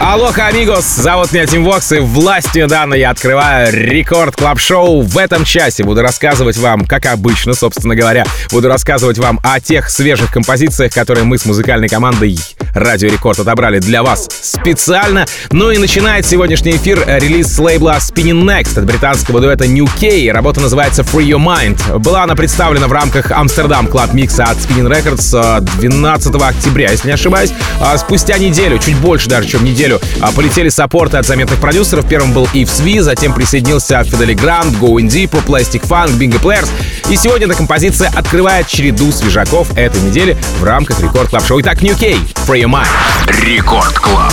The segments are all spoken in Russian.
Алоха, амигос! Зовут меня Team Vox, и властью данной я открываю Record Club Show В этом часе буду рассказывать вам, как обычно, собственно говоря, буду рассказывать вам о тех свежих композициях, которые мы с музыкальной командой Радио Рекорд отобрали для вас специально. Ну и начинает сегодняшний эфир релиз с лейбла Spinnin' Next от британского дуэта New K. Работа называется Free Your Mind. Была она представлена в рамках Amsterdam Club Mix а от Spinnin' Records 12 октября, если не ошибаюсь. А спустя неделю, чуть больше даже, чем неделю, неделю а, полетели support ы от заметных продюсеров. Первым был Yves V, затем присоединился Fedde Le Grand, Going Deep, Plastic Funk, Bingo Players. И сегодня эта композиция открывает череду свежаков этой недели в рамках Record Club Show. Итак, New K, Free Your Mind. Record Club.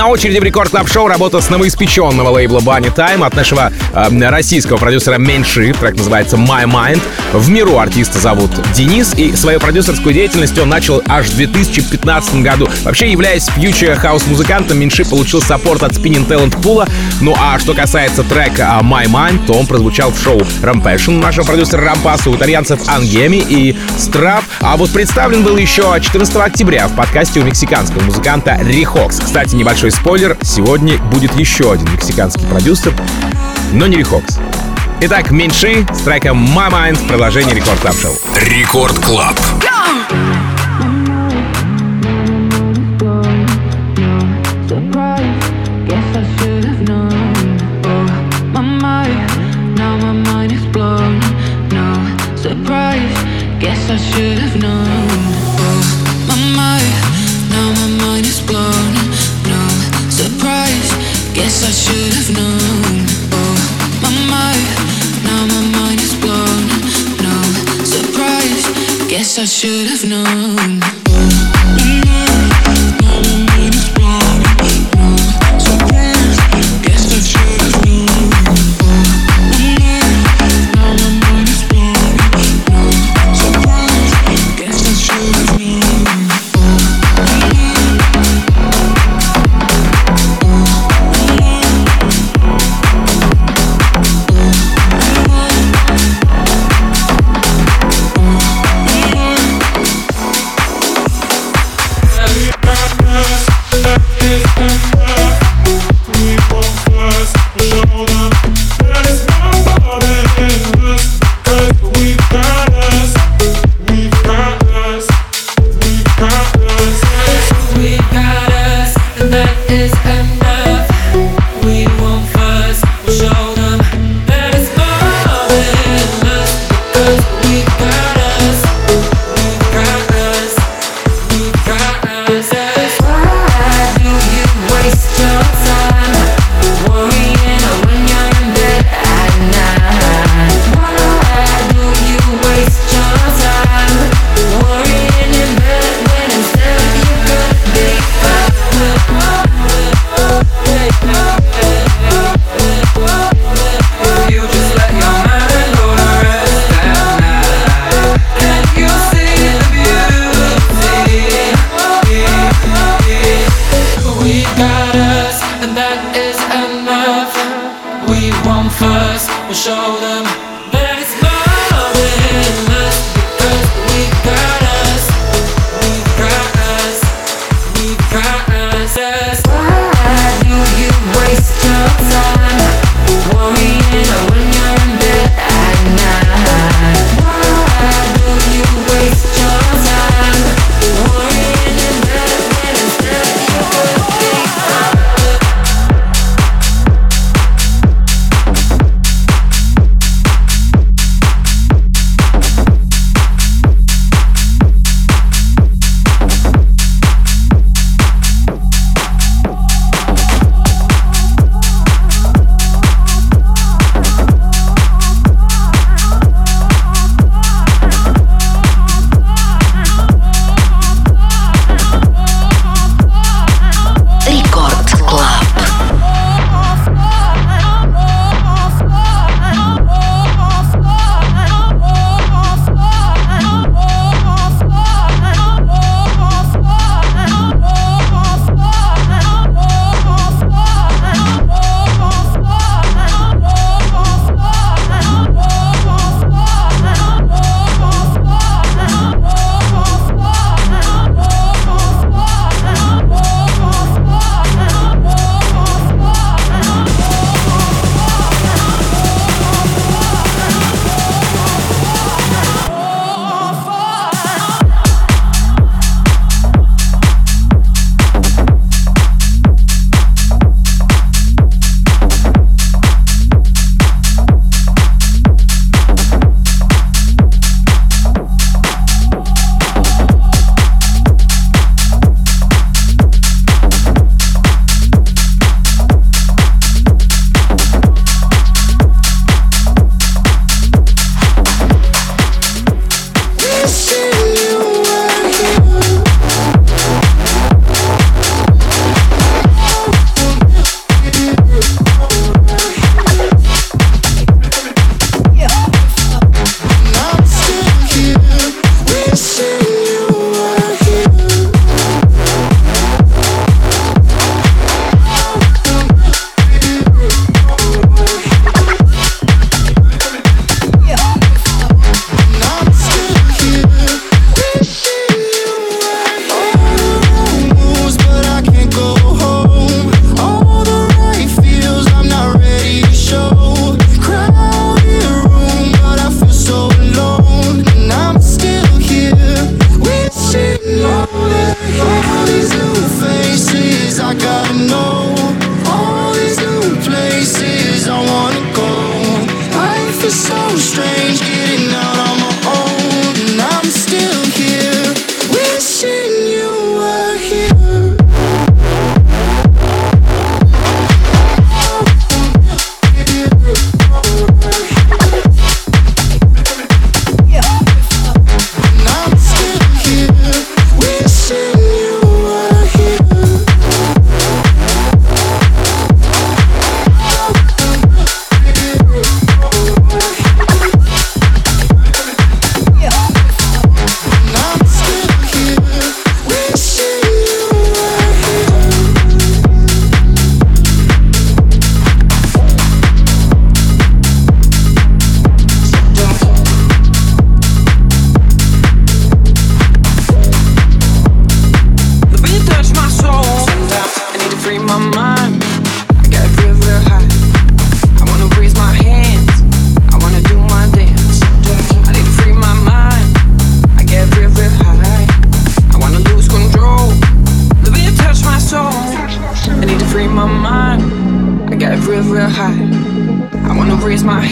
На очереди в Record Club Show работа с новоиспеченного лейбла Bunny Time от нашего э, российского продюсера Меньши. Трек называется My Mind. В миру артиста зовут Денис, и свою продюсерскую деятельность он начал аж в 2015 году. Вообще, являясь future house-музыкантом, Меньши получил support от Spinnin' Talent Pool. Ну а что касается трека а, My Mind, то он прозвучал в шоу Rampassion нашего продюсера Рампаса, у итальянцев Angemi и Страв. А вот представлен был еще 14 октября в подкасте у мексиканского музыканта Рихокс. Кстати, небольшой небольшой спойлер, сегодня будет еще один мексиканский продюсер, но не Рихокс. Итак, Меньши с треком My Mind в продолжении Record Club Show. Record Club. Guess I should have known. I should have known.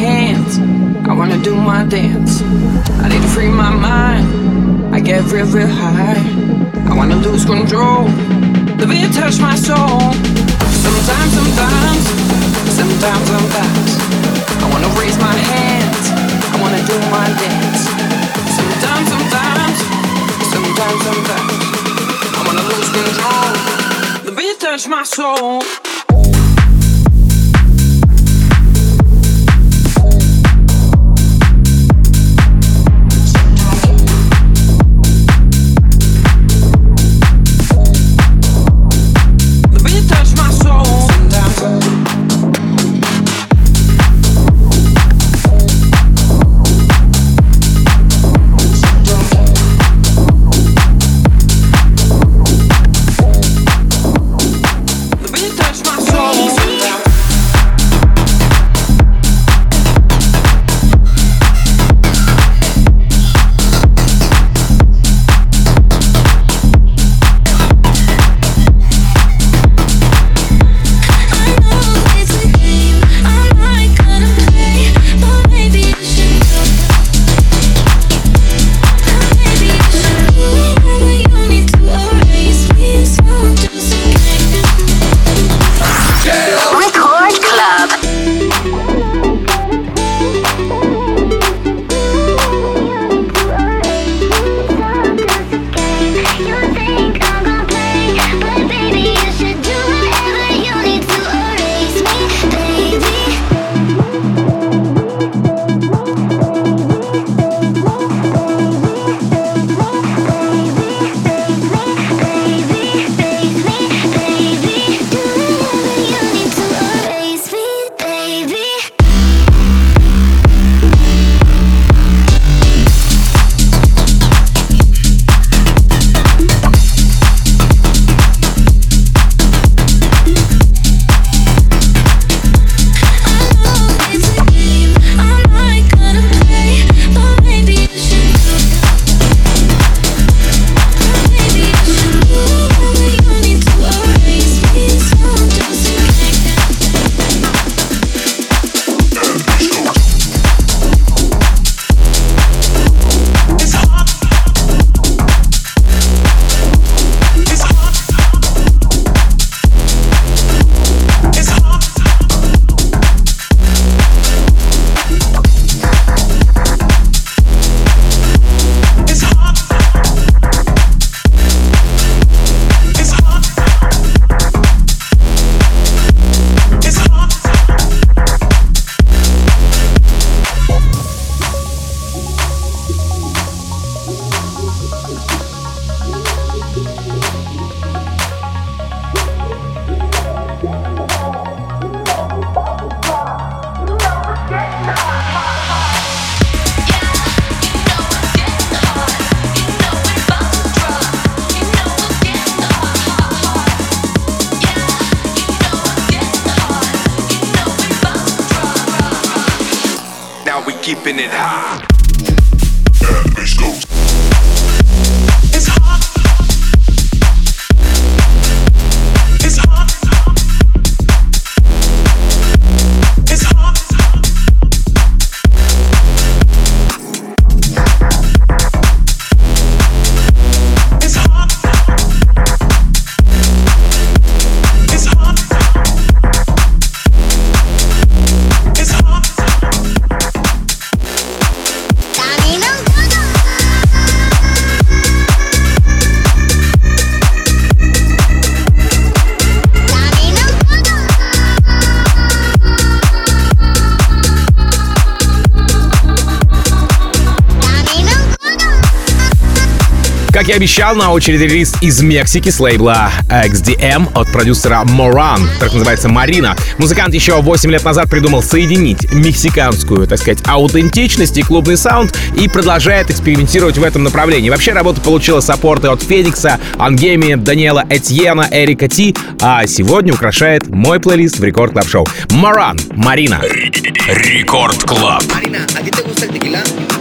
I wanna do my dance. I need to free my mind. I get real, real high. I wanna lose control. The beat touch my soul. Sometimes, sometimes, sometimes, sometimes. I wanna raise my hands. I wanna do my dance. Sometimes, sometimes, sometimes, sometimes. I wanna lose control. The beat touch my soul. Как и обещал, на очереди релиз из Мексики с лейбла XDM от продюсера Moran. Так называется Марина. Музыкант еще 8 лет назад придумал соединить мексиканскую, так сказать, аутентичность и клубный саунд и продолжает экспериментировать в этом направлении. Вообще работа получила support ы от Феникса, Angemi, Даниэла Этьена, Эрика Ти, а сегодня украшает мой плейлист в Record Club Show. Moran, Марина. Record Club. Марина, а You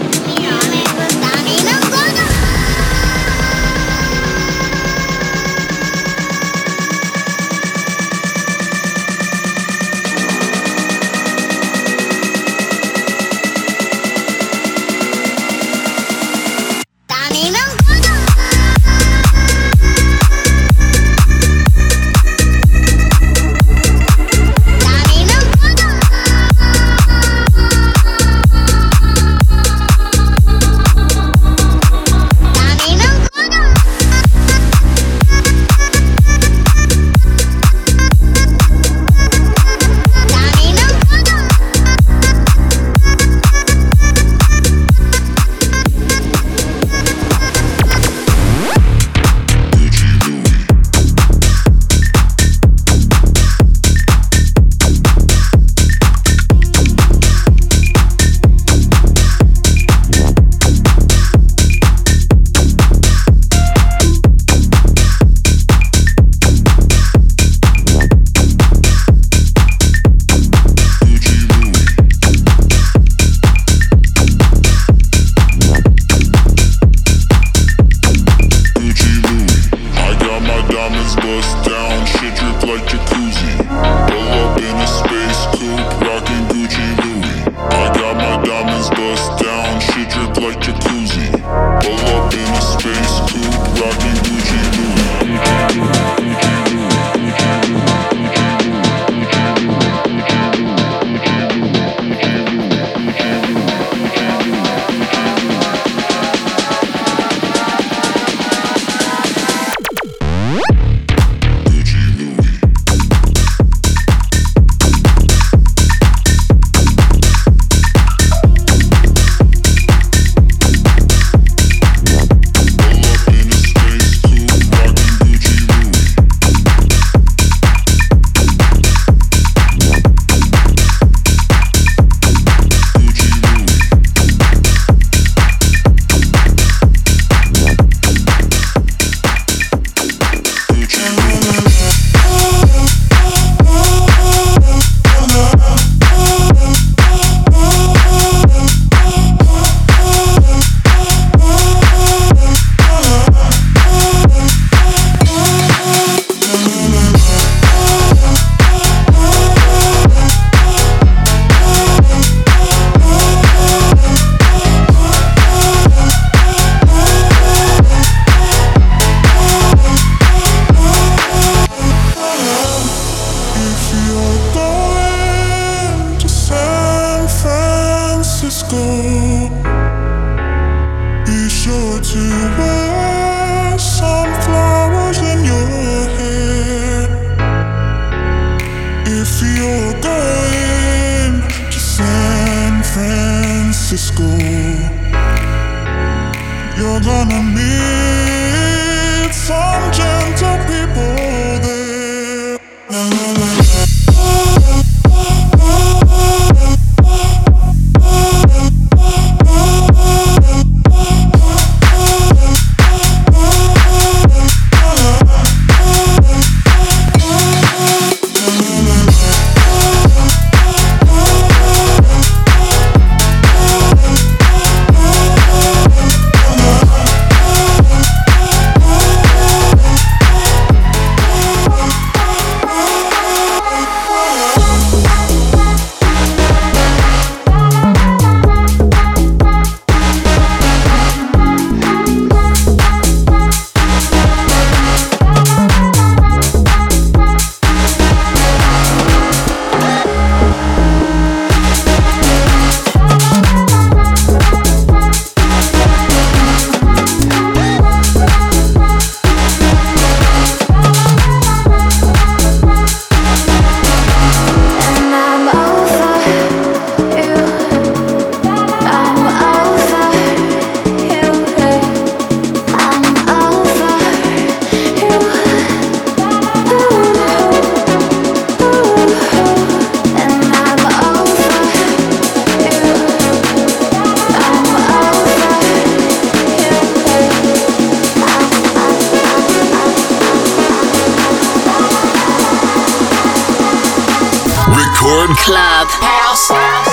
club. House.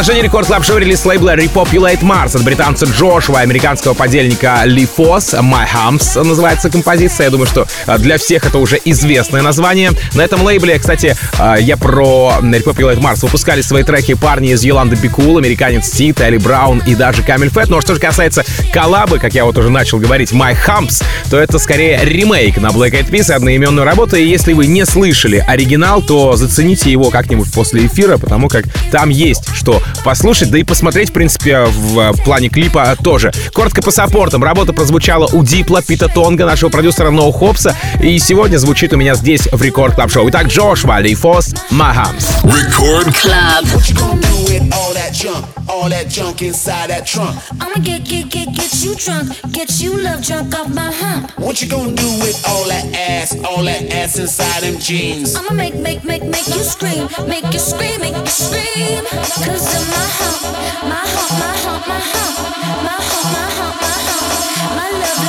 Продолжение рекорд клаб релиз лейбла Repopulate Mars от британца Джошуа, американского подельника Ли Фос. My Humps называется композиция. Я думаю, что а, для всех это уже известное название. На этом лейбле, кстати, а, я про Repopulate Mars выпускали свои треки парни из Йоланды Бикул, американец Сит, Элли Браун и даже Камиль Фетт. Ну а что же касается коллабы, как я вот уже начал говорить, My Humps, то это скорее ремейк на Black Eyed Peas, одноименную работу. И если вы не слышали оригинал, то зацените его как-нибудь после эфира, потому как там есть что послушать, да и посмотреть, в принципе, в плане клипа тоже. Коротко по саппортам. Работа прозвучала у Дипла, Пита Тонга, нашего продюсера No Hopes'а, и сегодня звучит у меня здесь в Record Club Show. Итак, Джош Валли Фос, My Humps. Record Club. all that junk inside that trunk. I'ma get, get, get, get you drunk, get you love drunk off my hump. What you gonna do with all that ass, all that ass inside them jeans? I'ma make, make, make, make you scream, make you scream, make you scream. Cause My love.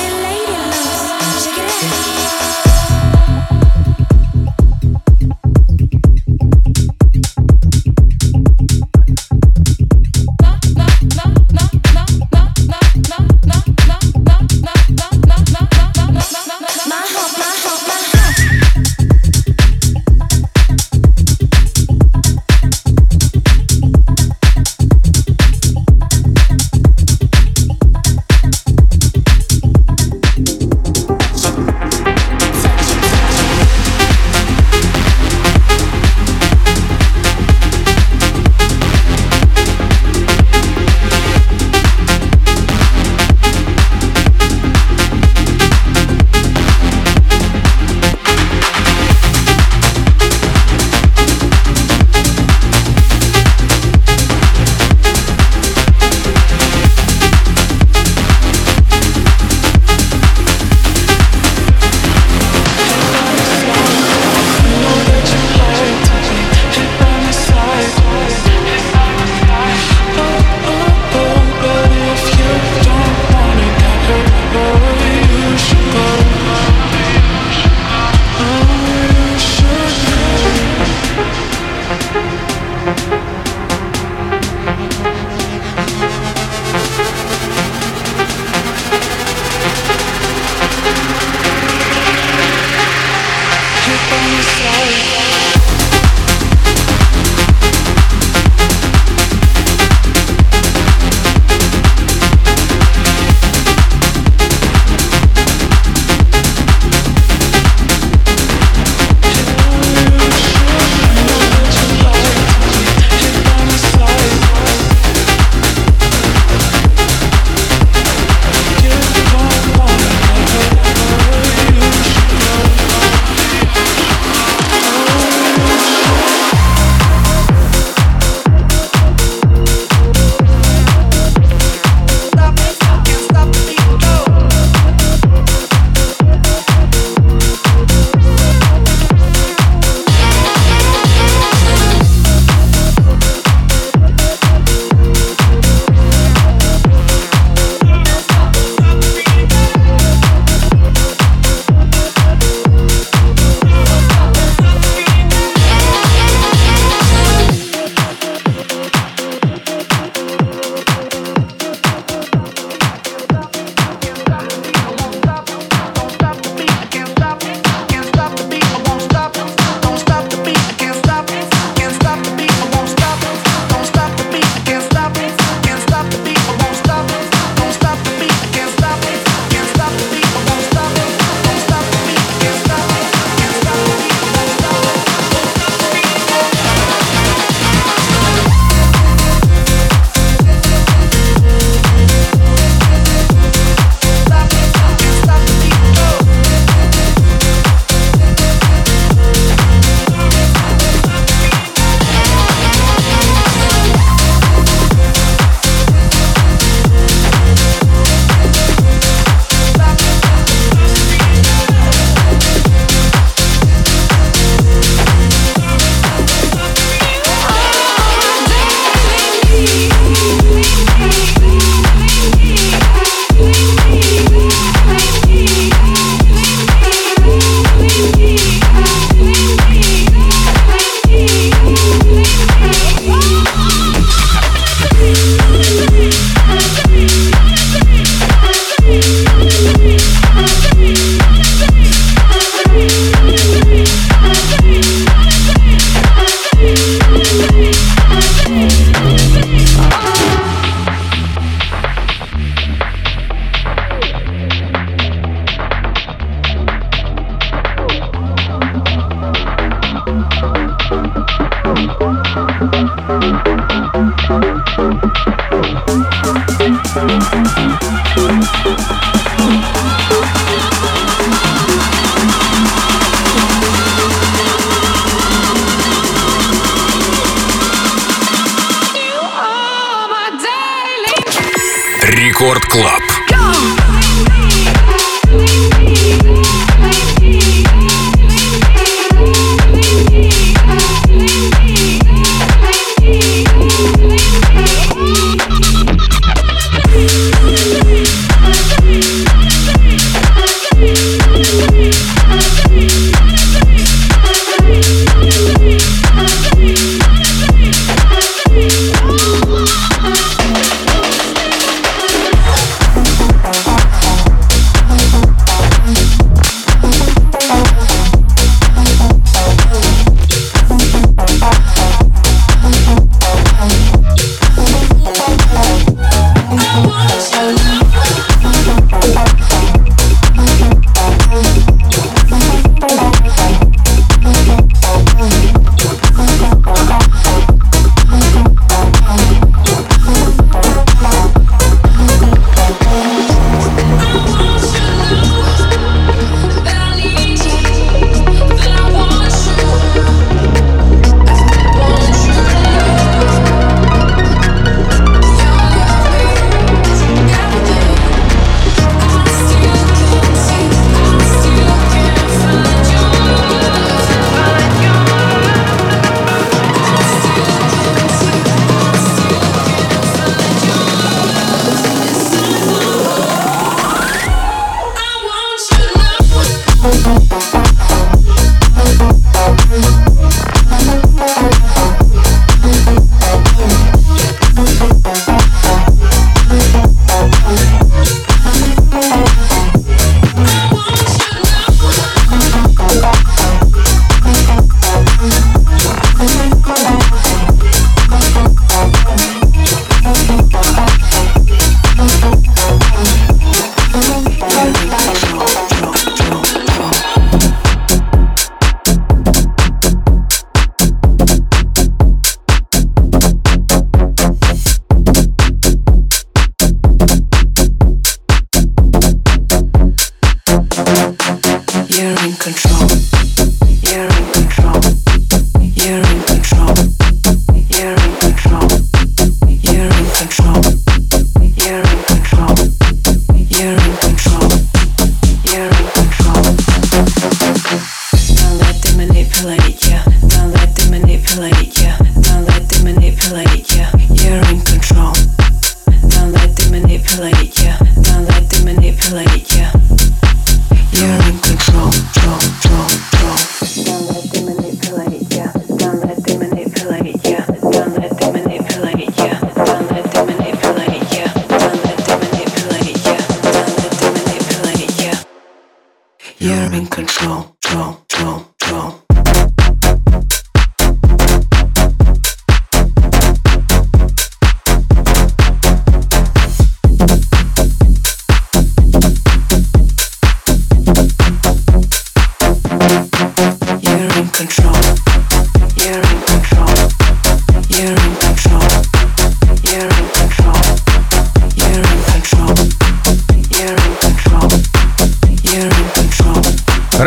Рекорд Клаб.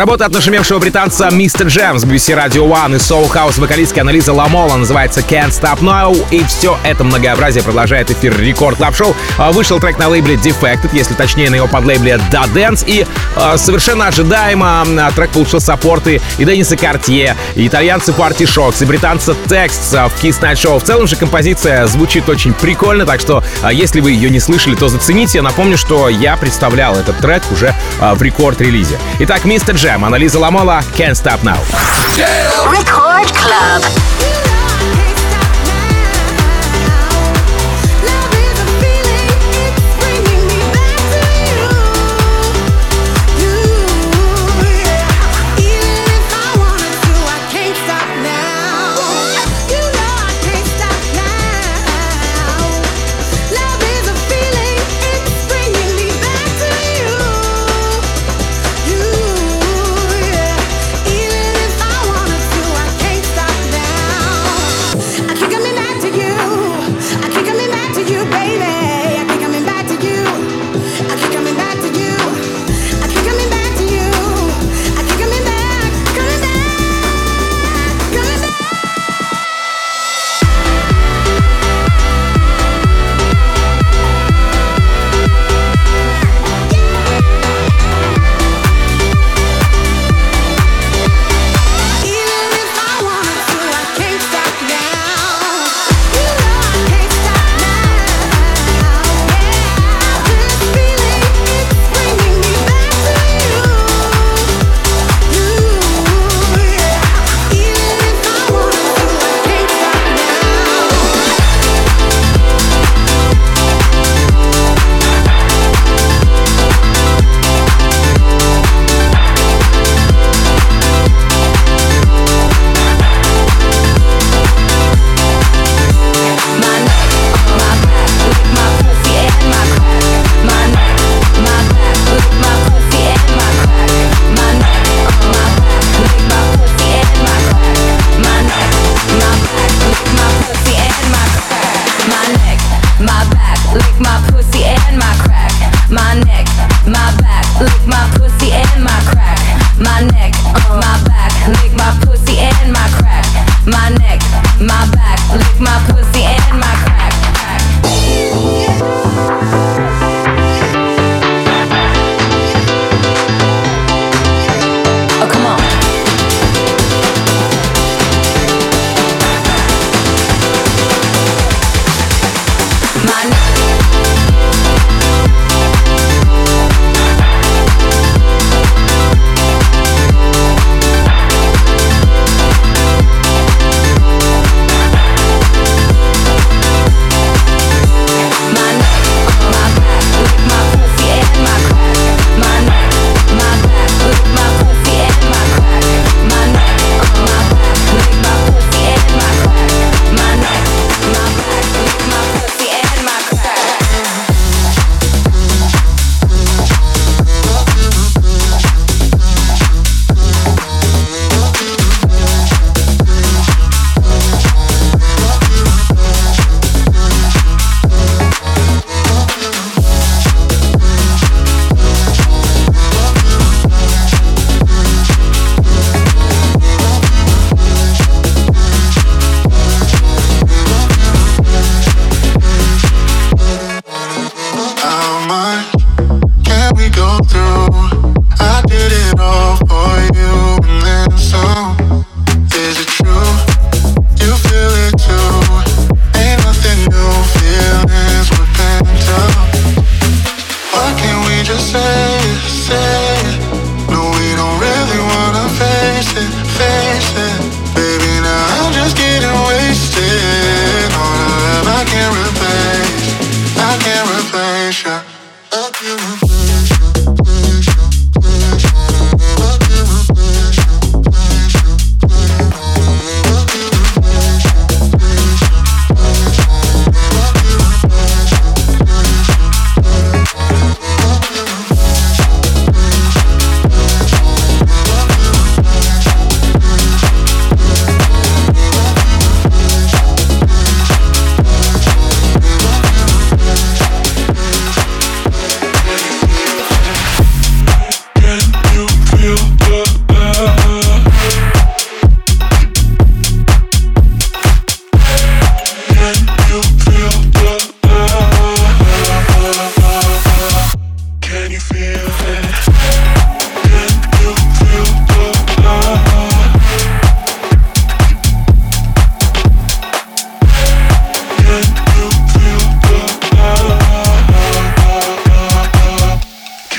Работа от нашумевшего британца MistaJam с BBC Radio One и Soul House вокалистки Анализа Ламола называется Can't Stop Now. И все это многообразие продолжает эфир Record Club Show. А, вышел трек на лейбле Defected, если точнее на его подлейбле D4 D4NCE. И э, совершенно ожидаемо трек получил саппорты и Дениса Картье, и итальянцы Party Shocks, и британца Text в Kiss Night Show. В целом же композиция звучит очень прикольно, так что если вы ее не слышали, то зацените. Напомню, что я представлял этот трек уже в рекорд-релизе. Итак, Мистер Джем, Анализа Ламола, Can't Stop Now. Record Club.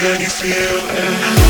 Can you feel it?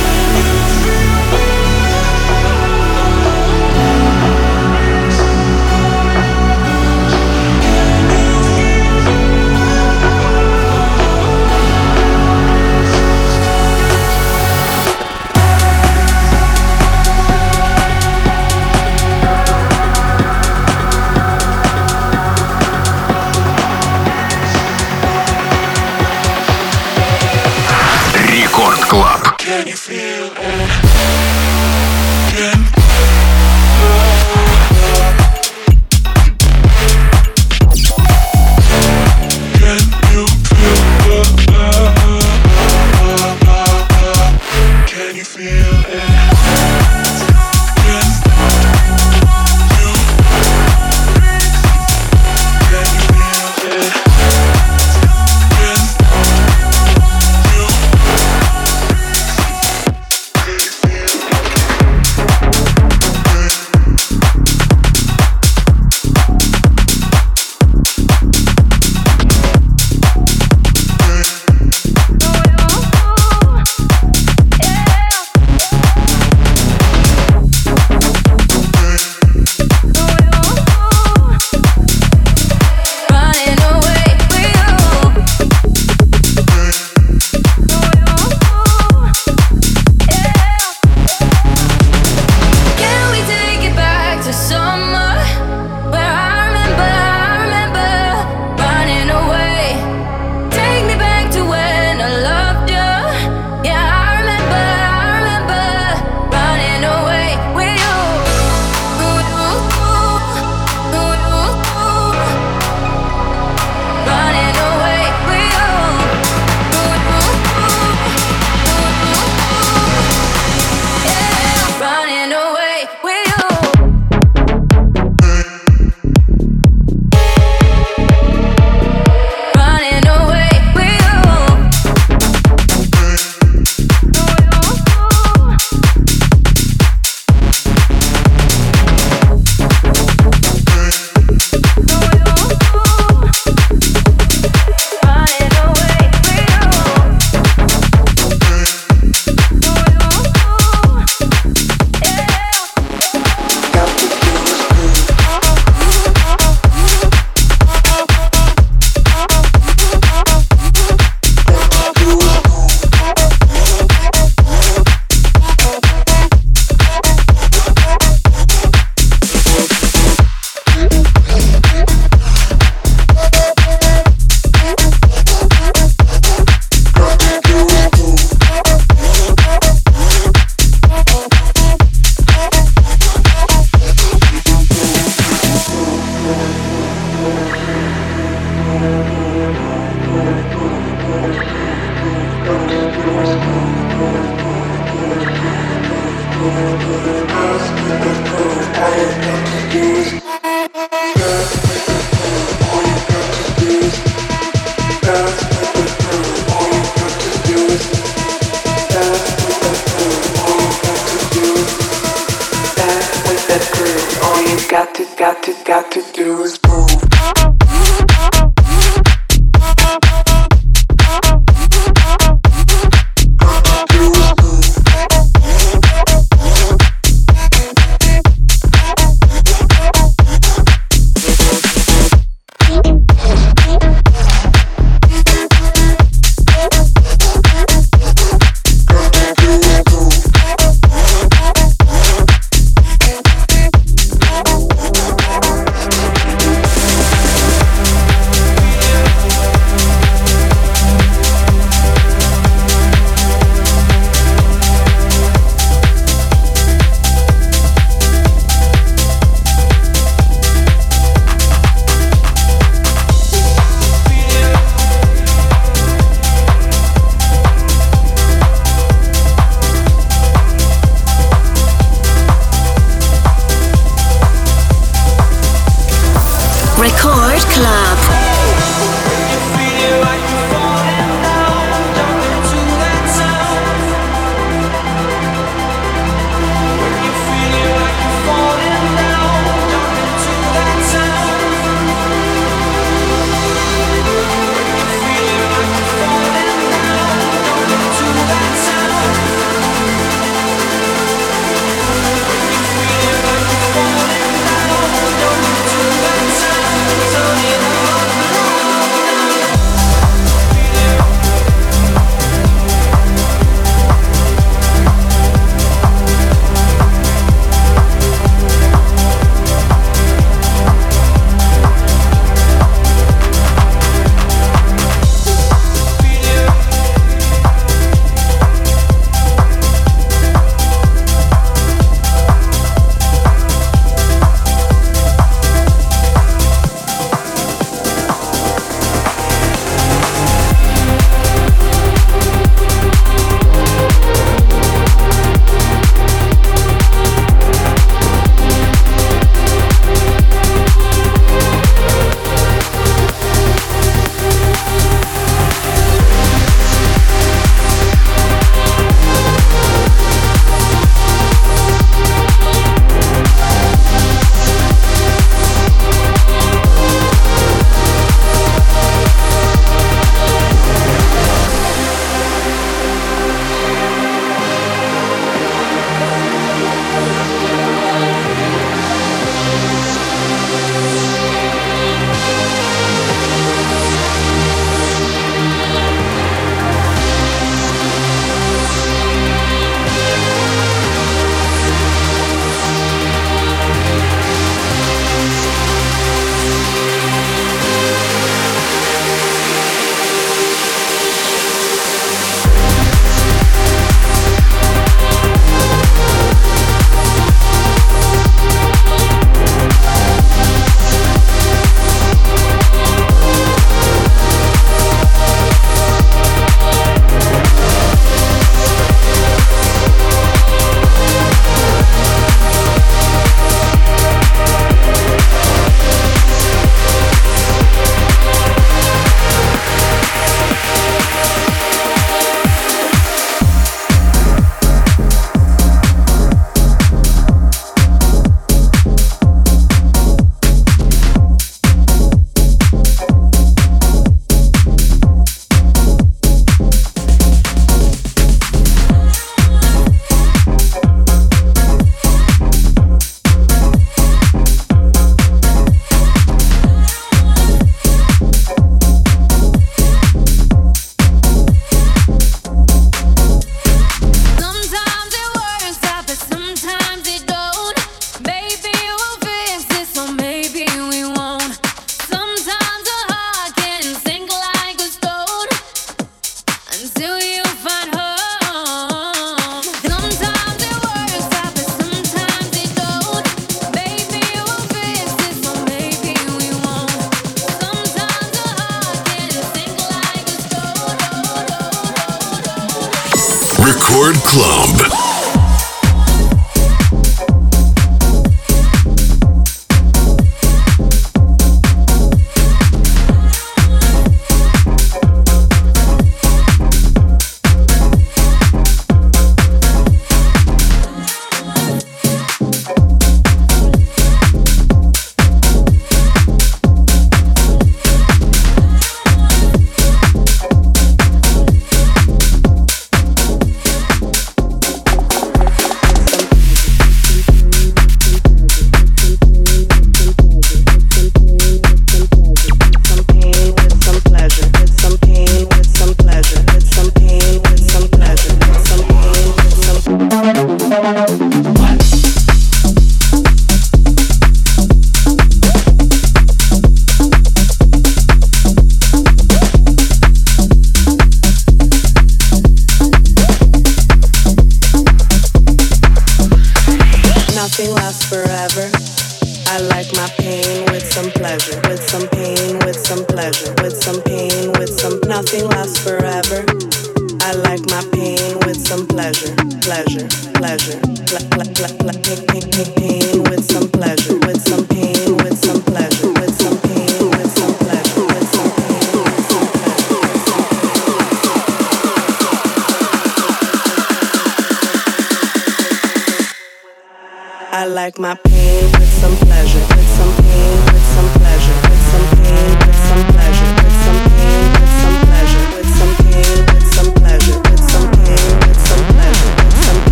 la, la.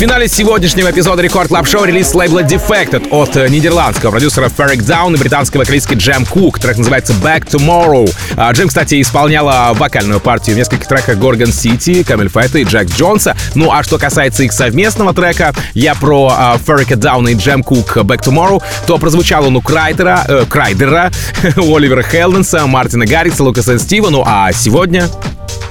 Финале сегодняшнего эпизода Record Club Show релиз лейбла Defected от э, нидерландского продюсера Ferreck Dawn и британской вокалистки Jem Cooke. Трек называется Back Tomorrow. А, Jem, кстати, исполняла вокальную партию в нескольких треках Gorgon City, CamelPhat'а и Джек Джонса. Ну а что касается их совместного трека, я про а, Ferreck Dawn и Jem Cooke Back Tomorrow, то прозвучал он у Крайдера, э, Крайдера, у Оливера Хелденса, Мартина Гаррикса, Лукаса Стива. Ну а сегодня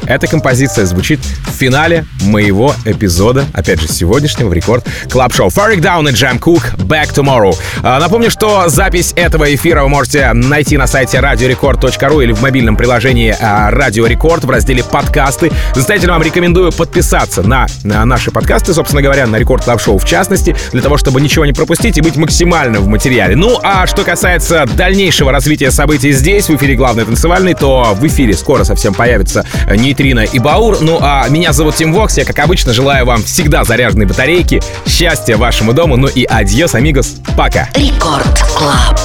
эта композиция звучит в финале моего эпизода, опять же, сегодняшнего в рекорд Club Show. Ferreck Dawn и Jem Cooke Back Tomorrow. А, Напомню, что запись этого эфира вы можете найти на сайте radiorecord.ru или в мобильном приложении а, Радио Рекорд в разделе подкасты. Настоятельно вам рекомендую подписаться на, на наши подкасты, собственно говоря, на Record Club Show в частности, для того, чтобы ничего не пропустить и быть максимально в материале. Ну, а что касается дальнейшего развития событий здесь, в эфире «Главный танцевальный», то в эфире скоро совсем появится Нейтрино и Баур. Ну, а меня зовут Тим Вокс. Я, как обычно, желаю вам всегда заряженной батарейки, счастья вашему дому, ну и adiós, amigos. Пока. Record Club.